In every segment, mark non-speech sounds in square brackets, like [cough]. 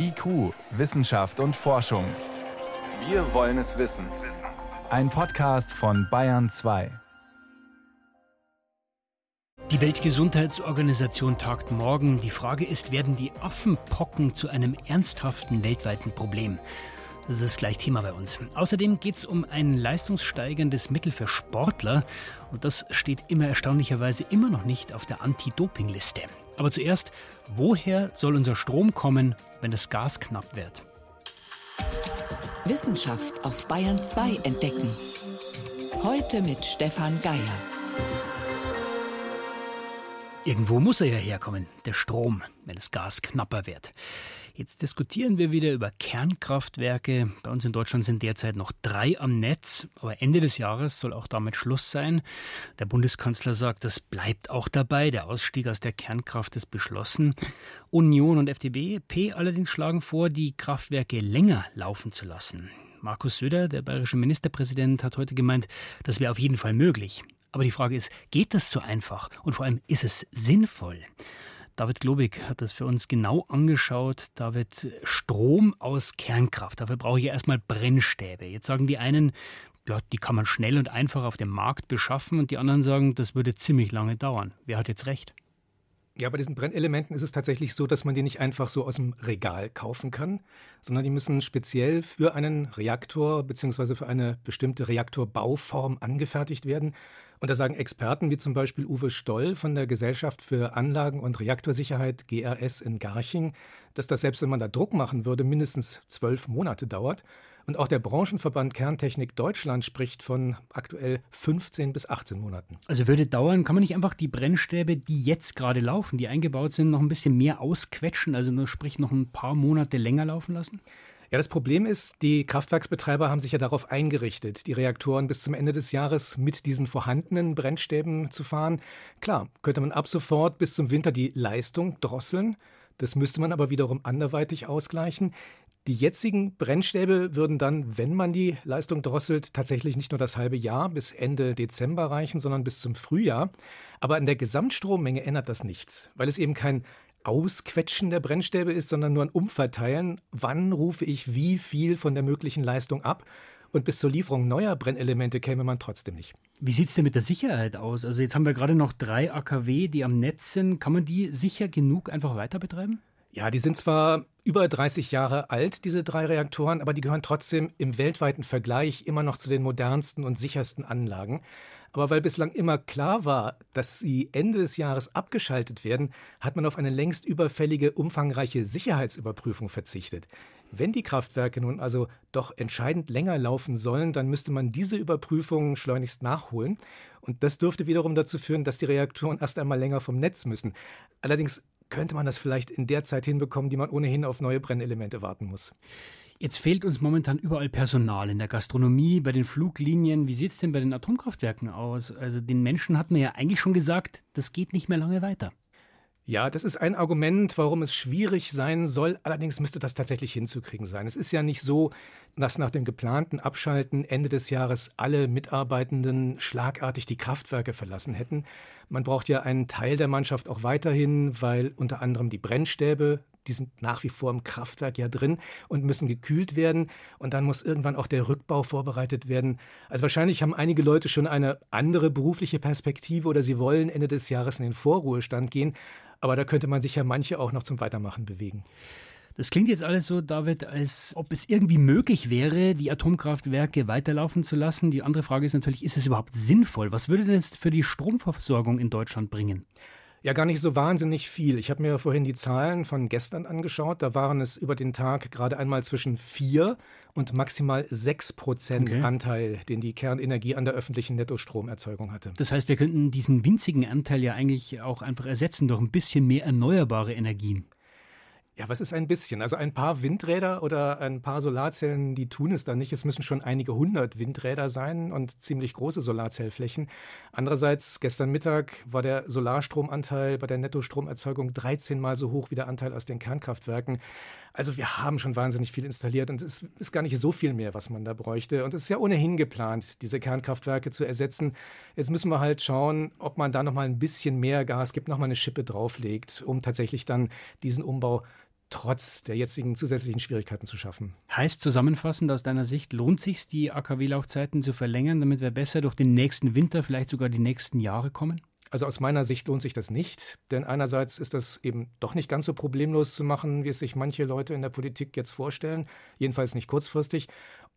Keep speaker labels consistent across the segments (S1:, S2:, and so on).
S1: IQ, Wissenschaft und Forschung. Wir wollen es wissen. Ein Podcast von Bayern 2.
S2: Die Weltgesundheitsorganisation tagt morgen. Die Frage ist, werden die Affenpocken zu einem ernsthaften weltweiten Problem? Das ist gleich Thema bei uns. Außerdem geht es um ein leistungssteigerndes Mittel für Sportler. Und das steht immer erstaunlicherweise immer noch nicht auf der Anti-Doping-Liste. Aber zuerst, woher soll unser Strom kommen, wenn das Gas knapp wird?
S3: Wissenschaft auf Bayern 2 entdecken. Heute mit Stefan Geier.
S2: Irgendwo muss er ja herkommen, der Strom, wenn das Gas knapper wird. Jetzt diskutieren wir wieder über Kernkraftwerke. Bei uns in Deutschland sind derzeit noch drei am Netz, aber Ende des Jahres soll auch damit Schluss sein. Der Bundeskanzler sagt, das bleibt auch dabei. Der Ausstieg aus der Kernkraft ist beschlossen. Union und FDP allerdings schlagen vor, die Kraftwerke länger laufen zu lassen. Markus Söder, der bayerische Ministerpräsident, hat heute gemeint, das wäre auf jeden Fall möglich. Aber die Frage ist, geht das so einfach? Und vor allem, ist es sinnvoll? David Globig hat das für uns genau angeschaut. David, Strom aus Kernkraft. Dafür brauche ich erstmal Brennstäbe. Jetzt sagen die einen, ja, die kann man schnell und einfach auf dem Markt beschaffen und die anderen sagen, das würde ziemlich lange dauern. Wer hat jetzt recht?
S4: Ja, bei diesen Brennelementen ist es tatsächlich so, dass man die nicht einfach so aus dem Regal kaufen kann, sondern die müssen speziell für einen Reaktor bzw. für eine bestimmte Reaktorbauform angefertigt werden. Und da sagen Experten wie zum Beispiel Uwe Stoll von der Gesellschaft für Anlagen- und Reaktorsicherheit GRS in Garching, dass das selbst wenn man da Druck machen würde, mindestens zwölf Monate dauert. Und auch der Branchenverband Kerntechnik Deutschland spricht von aktuell 15 bis 18 Monaten.
S2: Also würde dauern, kann man nicht einfach die Brennstäbe, die jetzt gerade laufen, die eingebaut sind, noch ein bisschen mehr ausquetschen, also sprich noch ein paar Monate länger laufen lassen?
S4: Ja, das Problem ist, die Kraftwerksbetreiber haben sich ja darauf eingerichtet, die Reaktoren bis zum Ende des Jahres mit diesen vorhandenen Brennstäben zu fahren. Klar, könnte man ab sofort bis zum Winter die Leistung drosseln. Das müsste man aber wiederum anderweitig ausgleichen. Die jetzigen Brennstäbe würden dann, wenn man die Leistung drosselt, tatsächlich nicht nur das halbe Jahr bis Ende Dezember reichen, sondern bis zum Frühjahr. Aber an der Gesamtstrommenge ändert das nichts, weil es eben kein Ausquetschen der Brennstäbe ist, sondern nur ein Umverteilen. Wann rufe ich wie viel von der möglichen Leistung ab? Und bis zur Lieferung neuer Brennelemente käme man trotzdem nicht.
S2: Wie sieht es denn mit der Sicherheit aus? Also jetzt haben wir gerade noch drei AKW, die am Netz sind. Kann man die sicher genug einfach weiter betreiben?
S4: Ja, die sind zwar über 30 Jahre alt, diese drei Reaktoren, aber die gehören trotzdem im weltweiten Vergleich immer noch zu den modernsten und sichersten Anlagen. Aber weil bislang immer klar war, dass sie Ende des Jahres abgeschaltet werden, hat man auf eine längst überfällige, umfangreiche Sicherheitsüberprüfung verzichtet. Wenn die Kraftwerke nun also doch entscheidend länger laufen sollen, dann müsste man diese Überprüfung schleunigst nachholen. Und das dürfte wiederum dazu führen, dass die Reaktoren erst einmal länger vom Netz müssen. Allerdings könnte man das vielleicht in der Zeit hinbekommen, die man ohnehin auf neue Brennelemente warten muss.
S2: Jetzt fehlt uns momentan überall Personal in der Gastronomie, bei den Fluglinien. Wie sieht es denn bei den Atomkraftwerken aus? Also den Menschen hat man ja eigentlich schon gesagt, das geht nicht mehr lange weiter.
S4: Ja, das ist ein Argument, warum es schwierig sein soll. Allerdings müsste das tatsächlich hinzukriegen sein. Es ist ja nicht so, dass nach dem geplanten Abschalten Ende des Jahres alle Mitarbeitenden schlagartig die Kraftwerke verlassen hätten. Man braucht ja einen Teil der Mannschaft auch weiterhin, weil unter anderem die Brennstäbe die sind nach wie vor im Kraftwerk ja drin und müssen gekühlt werden. Und dann muss irgendwann auch der Rückbau vorbereitet werden. Also wahrscheinlich haben einige Leute schon eine andere berufliche Perspektive oder sie wollen Ende des Jahres in den Vorruhestand gehen. Aber da könnte man sich ja manche auch noch zum Weitermachen bewegen.
S2: Das klingt jetzt alles so, David, als ob es irgendwie möglich wäre, die Atomkraftwerke weiterlaufen zu lassen. Die andere Frage ist natürlich, ist es überhaupt sinnvoll? Was würde das für die Stromversorgung in Deutschland bringen?
S4: Ja, gar nicht so wahnsinnig viel. Ich habe mir vorhin die Zahlen von gestern angeschaut. Da waren es über den Tag gerade einmal zwischen vier und maximal sechs Prozent okay. Anteil, den die Kernenergie an der öffentlichen Nettostromerzeugung hatte.
S2: Das heißt, wir könnten diesen winzigen Anteil ja eigentlich auch einfach ersetzen durch ein bisschen mehr erneuerbare Energien.
S4: Ja, was ist ein bisschen? Also ein paar Windräder oder ein paar Solarzellen, die tun es dann nicht. Es müssen schon einige hundert Windräder sein und ziemlich große Solarzellflächen. Andererseits, gestern Mittag war der Solarstromanteil bei der Nettostromerzeugung 13 mal so hoch wie der Anteil aus den Kernkraftwerken. Also wir haben schon wahnsinnig viel installiert und es ist gar nicht so viel mehr, was man da bräuchte. Und es ist ja ohnehin geplant, diese Kernkraftwerke zu ersetzen. Jetzt müssen wir halt schauen, ob man da noch mal ein bisschen mehr Gas gibt, noch mal eine Schippe drauflegt, um tatsächlich dann diesen Umbau trotz der jetzigen zusätzlichen Schwierigkeiten zu schaffen.
S2: Heißt zusammenfassend aus deiner Sicht, lohnt sich die AKW-Laufzeiten zu verlängern, damit wir besser durch den nächsten Winter, vielleicht sogar die nächsten Jahre kommen?
S4: Also aus meiner Sicht lohnt sich das nicht, denn einerseits ist das eben doch nicht ganz so problemlos zu machen, wie es sich manche Leute in der Politik jetzt vorstellen, jedenfalls nicht kurzfristig.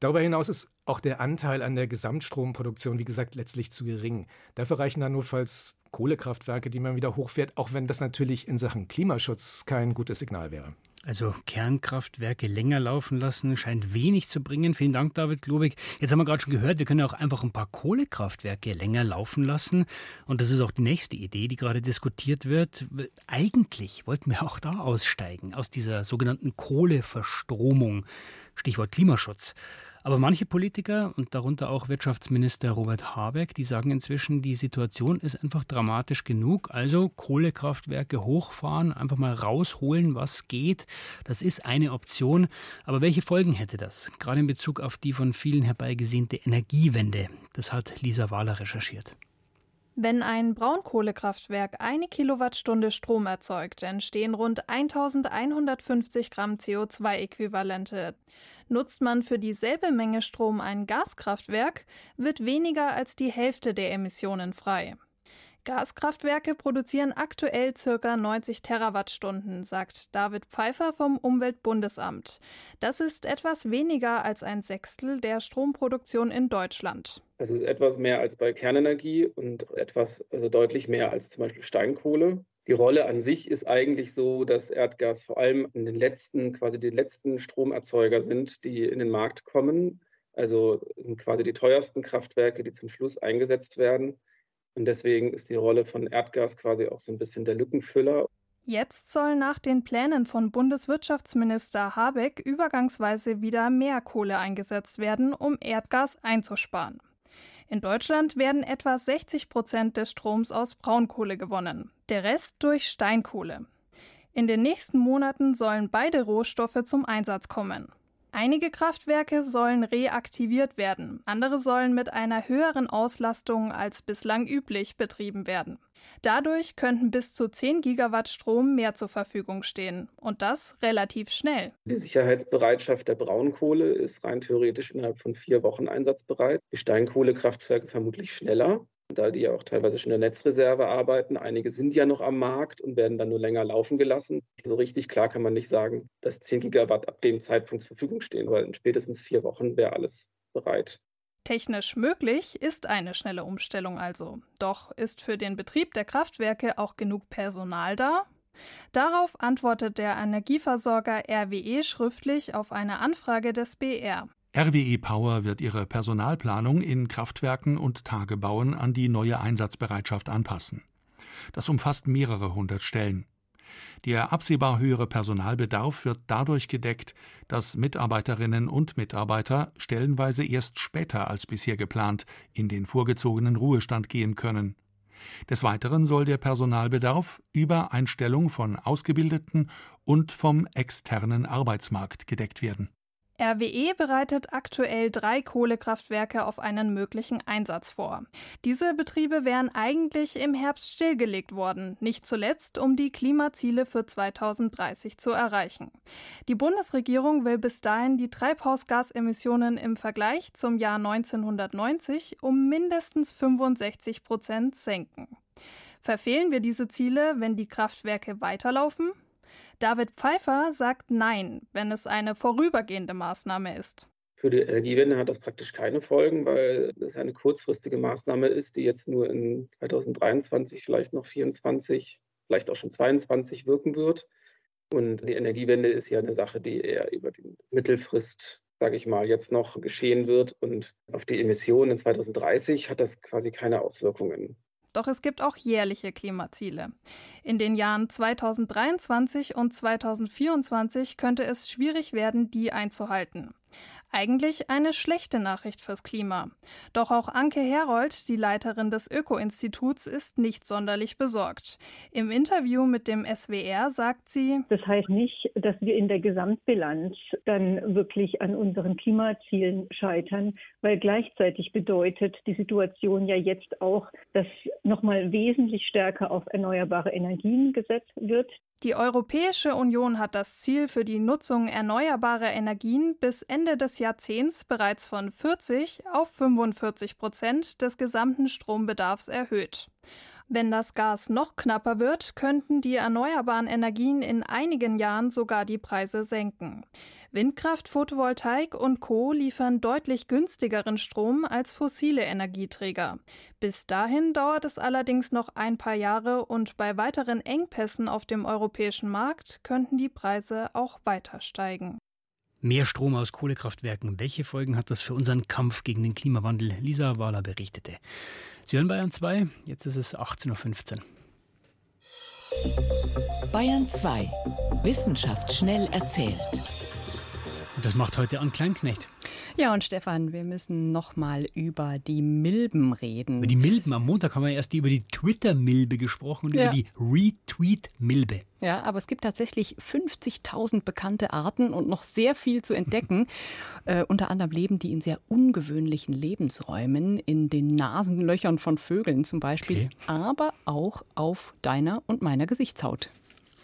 S4: Darüber hinaus ist auch der Anteil an der Gesamtstromproduktion, wie gesagt, letztlich zu gering. Dafür reichen dann notfalls Kohlekraftwerke, die man wieder hochfährt, auch wenn das natürlich in Sachen Klimaschutz kein gutes Signal wäre.
S2: Also Kernkraftwerke länger laufen lassen scheint wenig zu bringen. Vielen Dank, David Globig. Jetzt haben wir gerade schon gehört, wir können auch einfach ein paar Kohlekraftwerke länger laufen lassen. Und das ist auch die nächste Idee, die gerade diskutiert wird. Eigentlich wollten wir auch da aussteigen, aus dieser sogenannten Kohleverstromung. Stichwort Klimaschutz. Aber manche Politiker und darunter auch Wirtschaftsminister Robert Habeck, die sagen inzwischen, die Situation ist einfach dramatisch genug. Also Kohlekraftwerke hochfahren, einfach mal rausholen, was geht. Das ist eine Option. Aber welche Folgen hätte das? Gerade in Bezug auf die von vielen herbeigesehnte Energiewende. Das hat Lisa Wahler recherchiert.
S5: Wenn ein Braunkohlekraftwerk eine Kilowattstunde Strom erzeugt, entstehen rund 1150 Gramm CO2-Äquivalente. Nutzt man für dieselbe Menge Strom ein Gaskraftwerk, wird weniger als die Hälfte der Emissionen frei. Gaskraftwerke produzieren aktuell ca. 90 Terawattstunden, sagt David Pfeiffer vom Umweltbundesamt. Das ist etwas weniger als ein Sechstel der Stromproduktion in Deutschland.
S6: Das ist etwas mehr als bei Kernenergie und etwas, also deutlich mehr als zum Beispiel Steinkohle. Die Rolle an sich ist eigentlich so, dass Erdgas vor allem in den letzten, quasi die letzten Stromerzeuger sind, die in den Markt kommen. Also sind quasi die teuersten Kraftwerke, die zum Schluss eingesetzt werden. Und deswegen ist die Rolle von Erdgas quasi auch so ein bisschen der Lückenfüller.
S5: Jetzt soll nach den Plänen von Bundeswirtschaftsminister Habeck übergangsweise wieder mehr Kohle eingesetzt werden, um Erdgas einzusparen. In Deutschland werden etwa 60 Prozent des Stroms aus Braunkohle gewonnen, der Rest durch Steinkohle. In den nächsten Monaten sollen beide Rohstoffe zum Einsatz kommen. Einige Kraftwerke sollen reaktiviert werden, andere sollen mit einer höheren Auslastung als bislang üblich betrieben werden. Dadurch könnten bis zu 10 Gigawatt Strom mehr zur Verfügung stehen und das relativ schnell.
S6: Die Sicherheitsbereitschaft der Braunkohle ist rein theoretisch innerhalb von vier Wochen einsatzbereit. Die Steinkohlekraftwerke vermutlich schneller da die ja auch teilweise schon in der Netzreserve arbeiten. Einige sind ja noch am Markt und werden dann nur länger laufen gelassen. So richtig klar kann man nicht sagen, dass 10 Gigawatt ab dem Zeitpunkt zur Verfügung stehen, weil in spätestens vier Wochen wäre alles bereit.
S5: Technisch möglich ist eine schnelle Umstellung also. Doch ist für den Betrieb der Kraftwerke auch genug Personal da? Darauf antwortet der Energieversorger RWE schriftlich auf eine Anfrage des BR.
S7: RWE Power wird ihre Personalplanung in Kraftwerken und Tagebauen an die neue Einsatzbereitschaft anpassen. Das umfasst mehrere hundert Stellen. Der absehbar höhere Personalbedarf wird dadurch gedeckt, dass Mitarbeiterinnen und Mitarbeiter stellenweise erst später als bisher geplant in den vorgezogenen Ruhestand gehen können. Des Weiteren soll der Personalbedarf über Einstellung von Ausgebildeten und vom externen Arbeitsmarkt gedeckt werden.
S5: RWE bereitet aktuell drei Kohlekraftwerke auf einen möglichen Einsatz vor. Diese Betriebe wären eigentlich im Herbst stillgelegt worden, nicht zuletzt, um die Klimaziele für 2030 zu erreichen. Die Bundesregierung will bis dahin die Treibhausgasemissionen im Vergleich zum Jahr 1990 um mindestens 65 Prozent senken. Verfehlen wir diese Ziele, wenn die Kraftwerke weiterlaufen? David Pfeiffer sagt Nein, wenn es eine vorübergehende Maßnahme ist.
S6: Für die Energiewende hat das praktisch keine Folgen, weil es eine kurzfristige Maßnahme ist, die jetzt nur in 2023, vielleicht noch 2024, vielleicht auch schon 2022 wirken wird. Und die Energiewende ist ja eine Sache, die eher über die Mittelfrist, sage ich mal, jetzt noch geschehen wird. Und auf die Emissionen in 2030 hat das quasi keine Auswirkungen.
S5: Doch es gibt auch jährliche Klimaziele. In den Jahren 2023 und 2024 könnte es schwierig werden, die einzuhalten. Eigentlich eine schlechte Nachricht fürs Klima. Doch auch Anke Herold, die Leiterin des Öko-Instituts, ist nicht sonderlich besorgt. Im Interview mit dem SWR sagt sie,
S8: Das heißt nicht, dass wir in der Gesamtbilanz dann wirklich an unseren Klimazielen scheitern, weil gleichzeitig bedeutet die Situation ja jetzt auch, dass nochmal wesentlich stärker auf erneuerbare Energien gesetzt wird.
S5: Die Europäische Union hat das Ziel für die Nutzung erneuerbarer Energien bis Ende des Jahrzehnts bereits von 40 auf 45 Prozent des gesamten Strombedarfs erhöht. Wenn das Gas noch knapper wird, könnten die erneuerbaren Energien in einigen Jahren sogar die Preise senken. Windkraft, Photovoltaik und Co liefern deutlich günstigeren Strom als fossile Energieträger. Bis dahin dauert es allerdings noch ein paar Jahre und bei weiteren Engpässen auf dem europäischen Markt könnten die Preise auch weiter steigen.
S2: Mehr Strom aus Kohlekraftwerken. Welche Folgen hat das für unseren Kampf gegen den Klimawandel? Lisa Wahler berichtete. Sie hören Bayern 2, jetzt ist es 18.15 Uhr.
S3: Bayern 2. Wissenschaft schnell erzählt.
S2: Und das macht heute an Kleinknecht.
S9: Ja, und Stefan, wir müssen nochmal über die Milben reden.
S2: Über die Milben. Am Montag haben wir erst über die Twitter-Milbe gesprochen und ja. über die Retweet-Milbe.
S9: Ja, aber es gibt tatsächlich 50.000 bekannte Arten und noch sehr viel zu entdecken. [laughs] äh, unter anderem leben die in sehr ungewöhnlichen Lebensräumen, in den Nasenlöchern von Vögeln zum Beispiel, okay. aber auch auf deiner und meiner Gesichtshaut.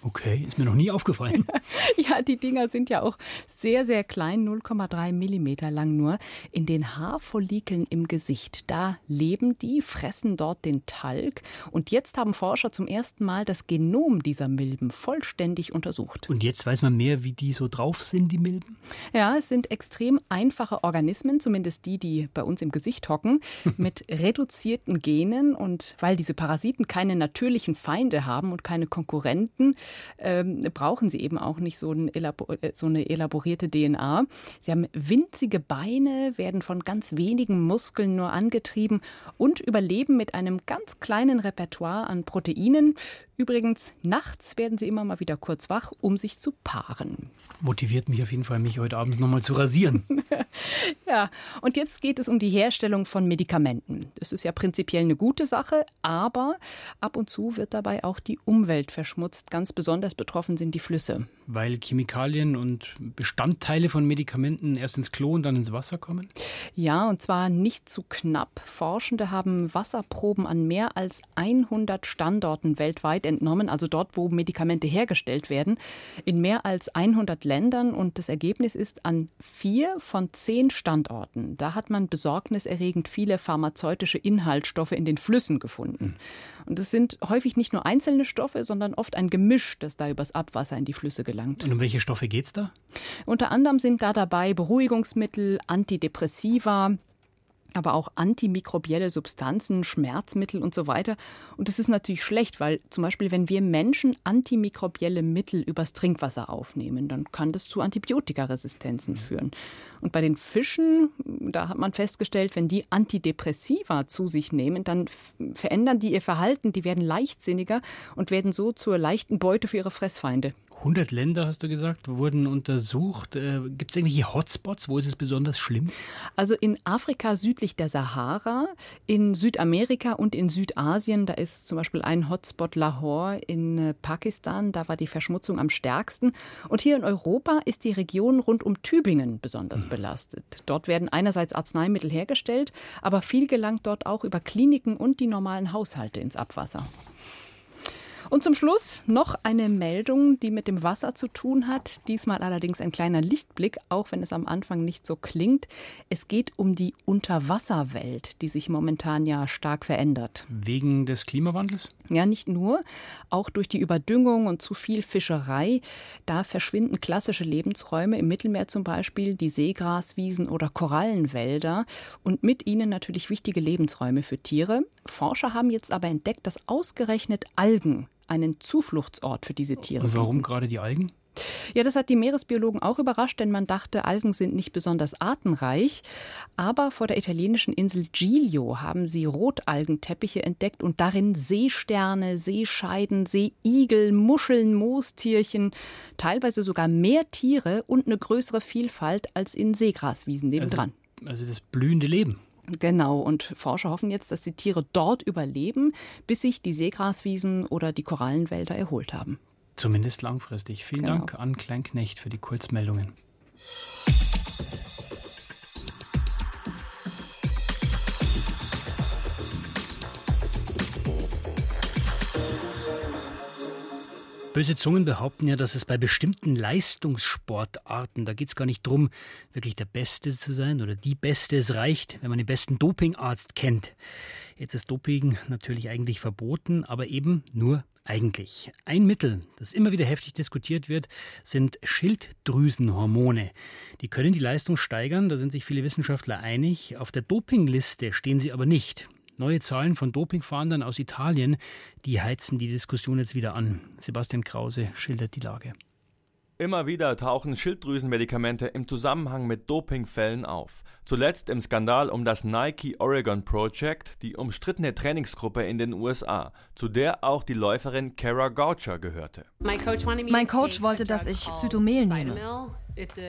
S2: Okay, ist mir noch nie aufgefallen. [laughs]
S9: ja, die Dinger sind ja auch sehr, sehr klein, 0,3 Millimeter lang nur. In den Haarfollikeln im Gesicht, da leben die, fressen dort den Talg. Und jetzt haben Forscher zum ersten Mal das Genom dieser Milben vollständig untersucht.
S2: Und jetzt weiß man mehr, wie die so drauf sind, die Milben?
S9: Ja, es sind extrem einfache Organismen, zumindest die, die bei uns im Gesicht hocken, [laughs] mit reduzierten Genen. Und weil diese Parasiten keine natürlichen Feinde haben und keine Konkurrenten, ähm, brauchen sie eben auch nicht so, ein Elabor äh, so eine elaborierte DNA. Sie haben winzige Beine, werden von ganz wenigen Muskeln nur angetrieben und überleben mit einem ganz kleinen Repertoire an Proteinen. Übrigens, nachts werden sie immer mal wieder kurz wach, um sich zu paaren.
S2: Motiviert mich auf jeden Fall, mich heute abends nochmal zu rasieren. [laughs]
S9: ja, und jetzt geht es um die Herstellung von Medikamenten. Das ist ja prinzipiell eine gute Sache, aber ab und zu wird dabei auch die Umwelt verschmutzt. Ganz besonders betroffen sind die Flüsse.
S2: Weil Chemikalien und Bestandteile von Medikamenten erst ins Klo und dann ins Wasser kommen?
S9: Ja, und zwar nicht zu knapp. Forschende haben Wasserproben an mehr als 100 Standorten weltweit entnommen, also dort, wo Medikamente hergestellt werden, in mehr als 100 Ländern. Und das Ergebnis ist an vier von zehn Standorten. Da hat man besorgniserregend viele pharmazeutische Inhaltsstoffe in den Flüssen gefunden. Und es sind häufig nicht nur einzelne Stoffe, sondern oft ein Gemisch, das da übers Abwasser in die Flüsse gelangt.
S2: Und um welche Stoffe geht es da?
S9: Unter anderem sind da dabei Beruhigungsmittel, Antidepressiva, aber auch antimikrobielle Substanzen, Schmerzmittel und so weiter. Und das ist natürlich schlecht, weil zum Beispiel, wenn wir Menschen antimikrobielle Mittel übers Trinkwasser aufnehmen, dann kann das zu Antibiotikaresistenzen mhm. führen. Und bei den Fischen, da hat man festgestellt, wenn die Antidepressiva zu sich nehmen, dann verändern die ihr Verhalten, die werden leichtsinniger und werden so zur leichten Beute für ihre Fressfeinde.
S2: 100 Länder, hast du gesagt, wurden untersucht. Äh, Gibt es irgendwelche Hotspots? Wo ist es besonders schlimm?
S9: Also in Afrika südlich der Sahara, in Südamerika und in Südasien, da ist zum Beispiel ein Hotspot Lahore in äh, Pakistan, da war die Verschmutzung am stärksten. Und hier in Europa ist die Region rund um Tübingen besonders mhm. belastet. Dort werden einerseits Arzneimittel hergestellt, aber viel gelangt dort auch über Kliniken und die normalen Haushalte ins Abwasser. Und zum Schluss noch eine Meldung, die mit dem Wasser zu tun hat. Diesmal allerdings ein kleiner Lichtblick, auch wenn es am Anfang nicht so klingt. Es geht um die Unterwasserwelt, die sich momentan ja stark verändert.
S2: Wegen des Klimawandels?
S9: Ja, nicht nur. Auch durch die Überdüngung und zu viel Fischerei. Da verschwinden klassische Lebensräume im Mittelmeer zum Beispiel, die Seegraswiesen oder Korallenwälder und mit ihnen natürlich wichtige Lebensräume für Tiere. Forscher haben jetzt aber entdeckt, dass ausgerechnet Algen einen Zufluchtsort für diese Tiere.
S2: Und warum gerade die Algen?
S9: Ja, das hat die Meeresbiologen auch überrascht, denn man dachte, Algen sind nicht besonders artenreich. Aber vor der italienischen Insel Giglio haben sie Rotalgenteppiche entdeckt und darin Seesterne, Seescheiden, Seeigel, Muscheln, Moostierchen, teilweise sogar mehr Tiere und eine größere Vielfalt als in Seegraswiesen nebendran.
S2: Also, also das blühende Leben.
S9: Genau, und Forscher hoffen jetzt, dass die Tiere dort überleben, bis sich die Seegraswiesen oder die Korallenwälder erholt haben.
S2: Zumindest langfristig. Vielen genau. Dank an Kleinknecht für die Kurzmeldungen. Böse Zungen behaupten ja, dass es bei bestimmten Leistungssportarten, da geht es gar nicht darum, wirklich der Beste zu sein oder die Beste. Es reicht, wenn man den besten Dopingarzt kennt. Jetzt ist Doping natürlich eigentlich verboten, aber eben nur eigentlich. Ein Mittel, das immer wieder heftig diskutiert wird, sind Schilddrüsenhormone. Die können die Leistung steigern, da sind sich viele Wissenschaftler einig. Auf der Dopingliste stehen sie aber nicht. Neue Zahlen von Dopingfahndern aus Italien, die heizen die Diskussion jetzt wieder an. Sebastian Krause schildert die Lage.
S10: Immer wieder tauchen Schilddrüsenmedikamente im Zusammenhang mit Dopingfällen auf. Zuletzt im Skandal um das Nike Oregon Project, die umstrittene Trainingsgruppe in den USA, zu der auch die Läuferin Kara Goucher gehörte.
S11: Mein Coach wollte, dass ich Zytomel nehme.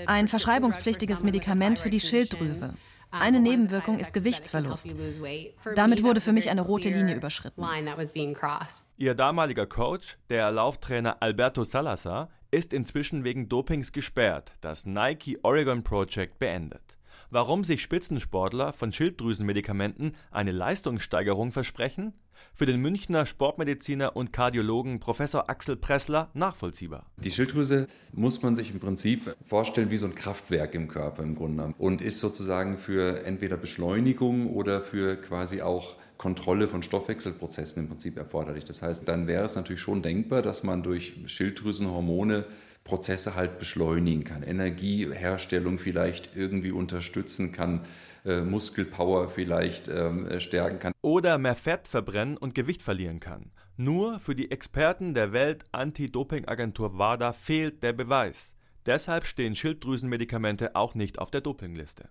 S11: Ein verschreibungspflichtiges Medikament für die Schilddrüse. Eine Nebenwirkung ist Gewichtsverlust. Damit wurde für mich eine rote Linie überschritten.
S10: Ihr damaliger Coach, der Lauftrainer Alberto Salazar, ist inzwischen wegen Dopings gesperrt, das Nike Oregon Project beendet. Warum sich Spitzensportler von Schilddrüsenmedikamenten eine Leistungssteigerung versprechen? Für den Münchner Sportmediziner und Kardiologen Professor Axel Pressler nachvollziehbar.
S12: Die Schilddrüse muss man sich im Prinzip vorstellen wie so ein Kraftwerk im Körper im Grunde und ist sozusagen für entweder Beschleunigung oder für quasi auch Kontrolle von Stoffwechselprozessen im Prinzip erforderlich. Das heißt, dann wäre es natürlich schon denkbar, dass man durch Schilddrüsenhormone Prozesse halt beschleunigen kann, Energieherstellung vielleicht irgendwie unterstützen kann, äh, Muskelpower vielleicht ähm, äh, stärken kann.
S10: Oder mehr Fett verbrennen und Gewicht verlieren kann. Nur für die Experten der Welt-Anti-Doping-Agentur WADA fehlt der Beweis. Deshalb stehen Schilddrüsenmedikamente auch nicht auf der Dopingliste.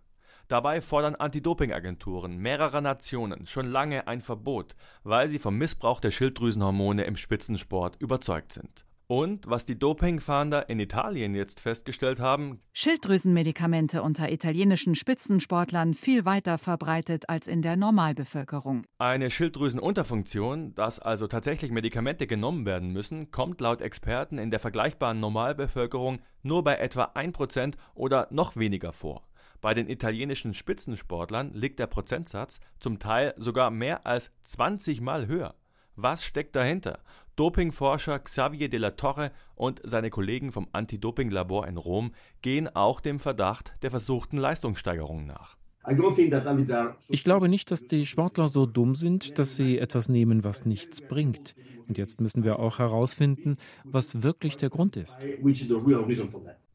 S10: Dabei fordern Anti-Doping-Agenturen mehrerer Nationen schon lange ein Verbot, weil sie vom Missbrauch der Schilddrüsenhormone im Spitzensport überzeugt sind. Und was die Dopingfahnder in Italien jetzt festgestellt haben,
S13: Schilddrüsenmedikamente unter italienischen Spitzensportlern viel weiter verbreitet als in der Normalbevölkerung.
S10: Eine Schilddrüsenunterfunktion, dass also tatsächlich Medikamente genommen werden müssen, kommt laut Experten in der vergleichbaren Normalbevölkerung nur bei etwa 1% oder noch weniger vor. Bei den italienischen Spitzensportlern liegt der Prozentsatz zum Teil sogar mehr als 20 Mal höher. Was steckt dahinter? Dopingforscher Xavier de la Torre und seine Kollegen vom Anti-Doping-Labor in Rom gehen auch dem Verdacht der versuchten Leistungssteigerung nach.
S14: Ich glaube nicht, dass die Sportler so dumm sind, dass sie etwas nehmen, was nichts bringt. Und jetzt müssen wir auch herausfinden, was wirklich der Grund ist.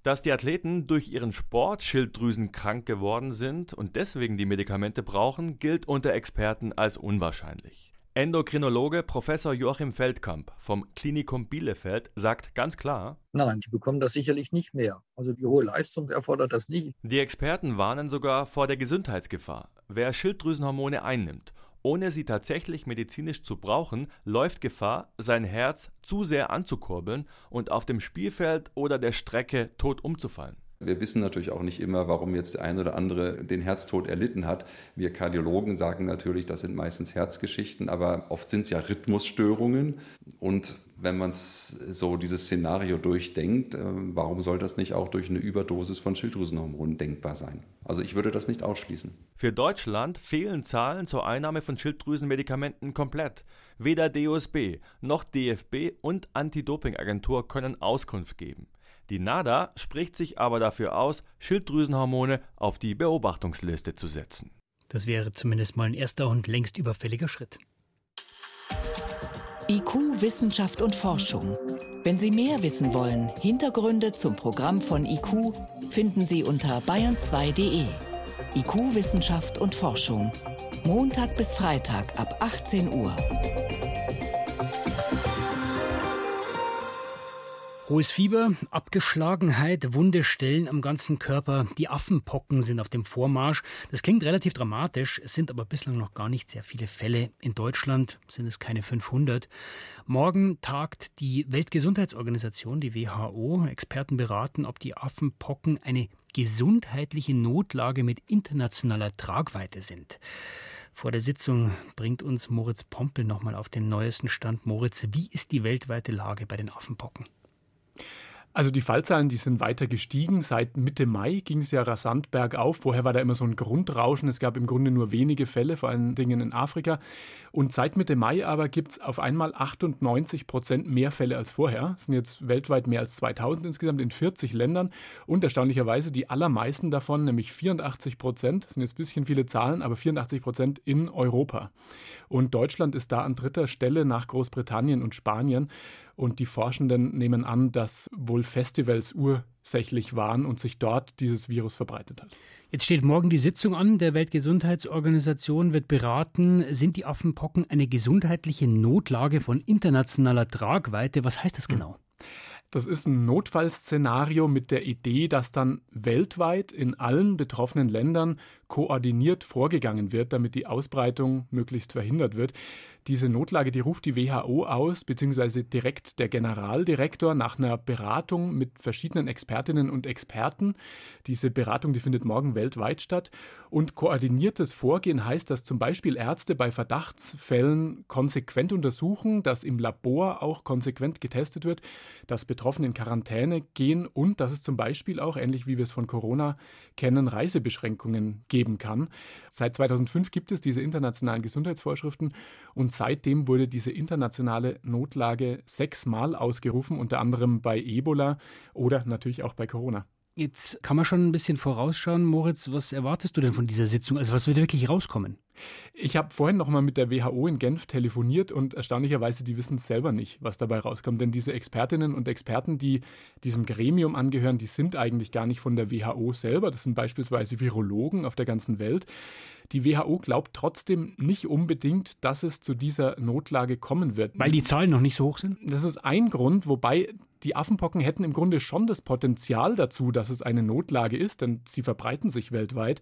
S10: Dass die Athleten durch ihren Sport schilddrüsenkrank geworden sind und deswegen die Medikamente brauchen, gilt unter Experten als unwahrscheinlich. Endokrinologe Professor Joachim Feldkamp vom Klinikum Bielefeld sagt ganz klar:
S15: Nein, die bekommen das sicherlich nicht mehr. Also die hohe Leistung erfordert das nie.
S10: Die Experten warnen sogar vor der Gesundheitsgefahr. Wer Schilddrüsenhormone einnimmt, ohne sie tatsächlich medizinisch zu brauchen, läuft Gefahr, sein Herz zu sehr anzukurbeln und auf dem Spielfeld oder der Strecke tot umzufallen.
S12: Wir wissen natürlich auch nicht immer, warum jetzt der ein oder andere den Herztod erlitten hat. Wir Kardiologen sagen natürlich, das sind meistens Herzgeschichten, aber oft sind es ja Rhythmusstörungen. Und wenn man so dieses Szenario durchdenkt, äh, warum soll das nicht auch durch eine Überdosis von Schilddrüsenhormonen denkbar sein? Also ich würde das nicht ausschließen.
S10: Für Deutschland fehlen Zahlen zur Einnahme von Schilddrüsenmedikamenten komplett. Weder DOSB noch DFB und Anti-Doping-Agentur können Auskunft geben. Die NADA spricht sich aber dafür aus, Schilddrüsenhormone auf die Beobachtungsliste zu setzen.
S2: Das wäre zumindest mal ein erster und längst überfälliger Schritt.
S3: IQ, Wissenschaft und Forschung. Wenn Sie mehr wissen wollen, Hintergründe zum Programm von IQ finden Sie unter bayern2.de. IQ, Wissenschaft und Forschung. Montag bis Freitag ab 18 Uhr.
S2: Hohes Fieber, Abgeschlagenheit, wunde Stellen am ganzen Körper. Die Affenpocken sind auf dem Vormarsch. Das klingt relativ dramatisch, es sind aber bislang noch gar nicht sehr viele Fälle. In Deutschland sind es keine 500. Morgen tagt die Weltgesundheitsorganisation, die WHO. Experten beraten, ob die Affenpocken eine gesundheitliche Notlage mit internationaler Tragweite sind. Vor der Sitzung bringt uns Moritz Pompel nochmal auf den neuesten Stand. Moritz, wie ist die weltweite Lage bei den Affenpocken?
S16: Also die Fallzahlen, die sind weiter gestiegen. Seit Mitte Mai ging es ja rasant bergauf. Vorher war da immer so ein Grundrauschen. Es gab im Grunde nur wenige Fälle, vor allen Dingen in Afrika. Und seit Mitte Mai aber gibt es auf einmal 98 Prozent mehr Fälle als vorher. Es sind jetzt weltweit mehr als 2000 insgesamt in 40 Ländern. Und erstaunlicherweise die allermeisten davon, nämlich 84 Prozent, sind jetzt ein bisschen viele Zahlen, aber 84 Prozent in Europa. Und Deutschland ist da an dritter Stelle nach Großbritannien und Spanien. Und die Forschenden nehmen an, dass wohl Festivals ursächlich waren und sich dort dieses Virus verbreitet hat.
S2: Jetzt steht morgen die Sitzung an. Der Weltgesundheitsorganisation wird beraten, sind die Affenpocken eine gesundheitliche Notlage von internationaler Tragweite? Was heißt das genau?
S16: Das ist ein Notfallszenario mit der Idee, dass dann weltweit in allen betroffenen Ländern koordiniert vorgegangen wird, damit die Ausbreitung möglichst verhindert wird. Diese Notlage, die ruft die WHO aus, beziehungsweise direkt der Generaldirektor nach einer Beratung mit verschiedenen Expertinnen und Experten. Diese Beratung, die findet morgen weltweit statt. Und koordiniertes Vorgehen heißt, dass zum Beispiel Ärzte bei Verdachtsfällen konsequent untersuchen, dass im Labor auch konsequent getestet wird, dass Betroffene in Quarantäne gehen und dass es zum Beispiel auch, ähnlich wie wir es von Corona kennen, Reisebeschränkungen geben kann. Seit 2005 gibt es diese internationalen Gesundheitsvorschriften und seitdem wurde diese internationale Notlage sechsmal ausgerufen, unter anderem bei Ebola oder natürlich auch bei Corona.
S2: Jetzt kann man schon ein bisschen vorausschauen. Moritz, was erwartest du denn von dieser Sitzung? Also was wird wirklich rauskommen?
S16: Ich habe vorhin noch mal mit der WHO in Genf telefoniert und erstaunlicherweise, die wissen selber nicht, was dabei rauskommt. Denn diese Expertinnen und Experten, die diesem Gremium angehören, die sind eigentlich gar nicht von der WHO selber. Das sind beispielsweise Virologen auf der ganzen Welt. Die WHO glaubt trotzdem nicht unbedingt, dass es zu dieser Notlage kommen wird.
S2: Weil die Zahlen noch nicht so hoch sind?
S16: Das ist ein Grund, wobei die Affenpocken hätten im Grunde schon das Potenzial dazu, dass es eine Notlage ist, denn sie verbreiten sich weltweit.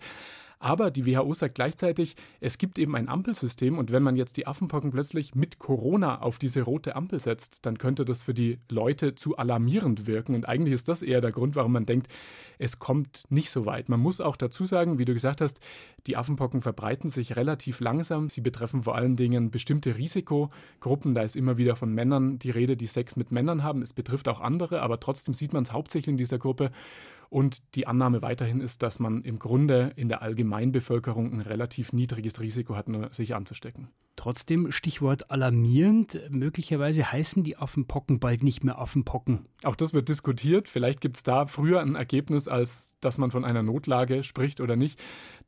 S16: Aber die WHO sagt gleichzeitig, es gibt eben ein Ampelsystem und wenn man jetzt die Affenpocken plötzlich mit Corona auf diese rote Ampel setzt, dann könnte das für die Leute zu alarmierend wirken. Und eigentlich ist das eher der Grund, warum man denkt, es kommt nicht so weit. Man muss auch dazu sagen, wie du gesagt hast, die Affenpocken verbreiten sich relativ langsam. Sie betreffen vor allen Dingen bestimmte Risikogruppen. Da ist immer wieder von Männern die Rede, die Sex mit Männern haben. Es betrifft auch andere, aber trotzdem sieht man es hauptsächlich in dieser Gruppe. Und die Annahme weiterhin ist, dass man im Grunde in der Allgemeinbevölkerung ein relativ niedriges Risiko hat, sich anzustecken.
S2: Trotzdem, Stichwort alarmierend, möglicherweise heißen die Affenpocken bald nicht mehr Affenpocken.
S16: Auch das wird diskutiert. Vielleicht gibt es da früher ein Ergebnis, als dass man von einer Notlage spricht oder nicht.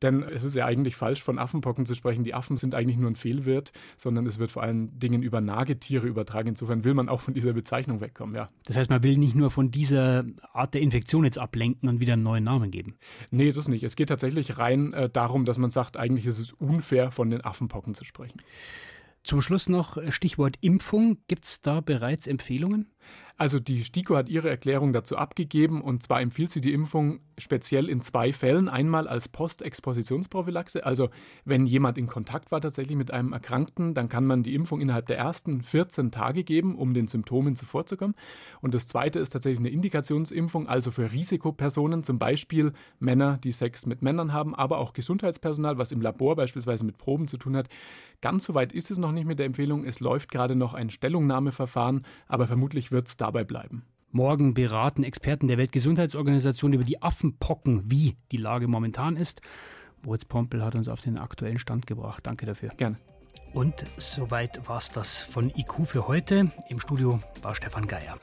S16: Denn es ist ja eigentlich falsch, von Affenpocken zu sprechen. Die Affen sind eigentlich nur ein Fehlwirt, sondern es wird vor allen Dingen über Nagetiere übertragen. Insofern will man auch von dieser Bezeichnung wegkommen, ja.
S2: Das heißt, man will nicht nur von dieser Art der Infektion jetzt ablenken und wieder einen neuen Namen geben.
S16: Nee, das nicht. Es geht tatsächlich rein äh, darum, dass man sagt, eigentlich ist es unfair, von den Affenpocken zu sprechen.
S2: Zum Schluss noch Stichwort Impfung. Gibt es da bereits Empfehlungen?
S16: Also die STIKO hat ihre Erklärung dazu abgegeben und zwar empfiehlt sie die Impfung speziell in zwei Fällen. Einmal als Postexpositionsprophylaxe, also wenn jemand in Kontakt war tatsächlich mit einem Erkrankten, dann kann man die Impfung innerhalb der ersten 14 Tage geben, um den Symptomen zuvorzukommen. Und das zweite ist tatsächlich eine Indikationsimpfung, also für Risikopersonen, zum Beispiel Männer, die Sex mit Männern haben, aber auch Gesundheitspersonal, was im Labor beispielsweise mit Proben zu tun hat. Ganz so weit ist es noch nicht mit der Empfehlung. Es läuft gerade noch ein Stellungnahmeverfahren, aber vermutlich wird es dabei bleiben.
S2: Morgen beraten Experten der Weltgesundheitsorganisation über die Affenpocken, wie die Lage momentan ist. Moritz Pompel hat uns auf den aktuellen Stand gebracht. Danke dafür.
S16: Gerne.
S2: Und soweit war es das von IQ für heute. Im Studio war Stefan Geier.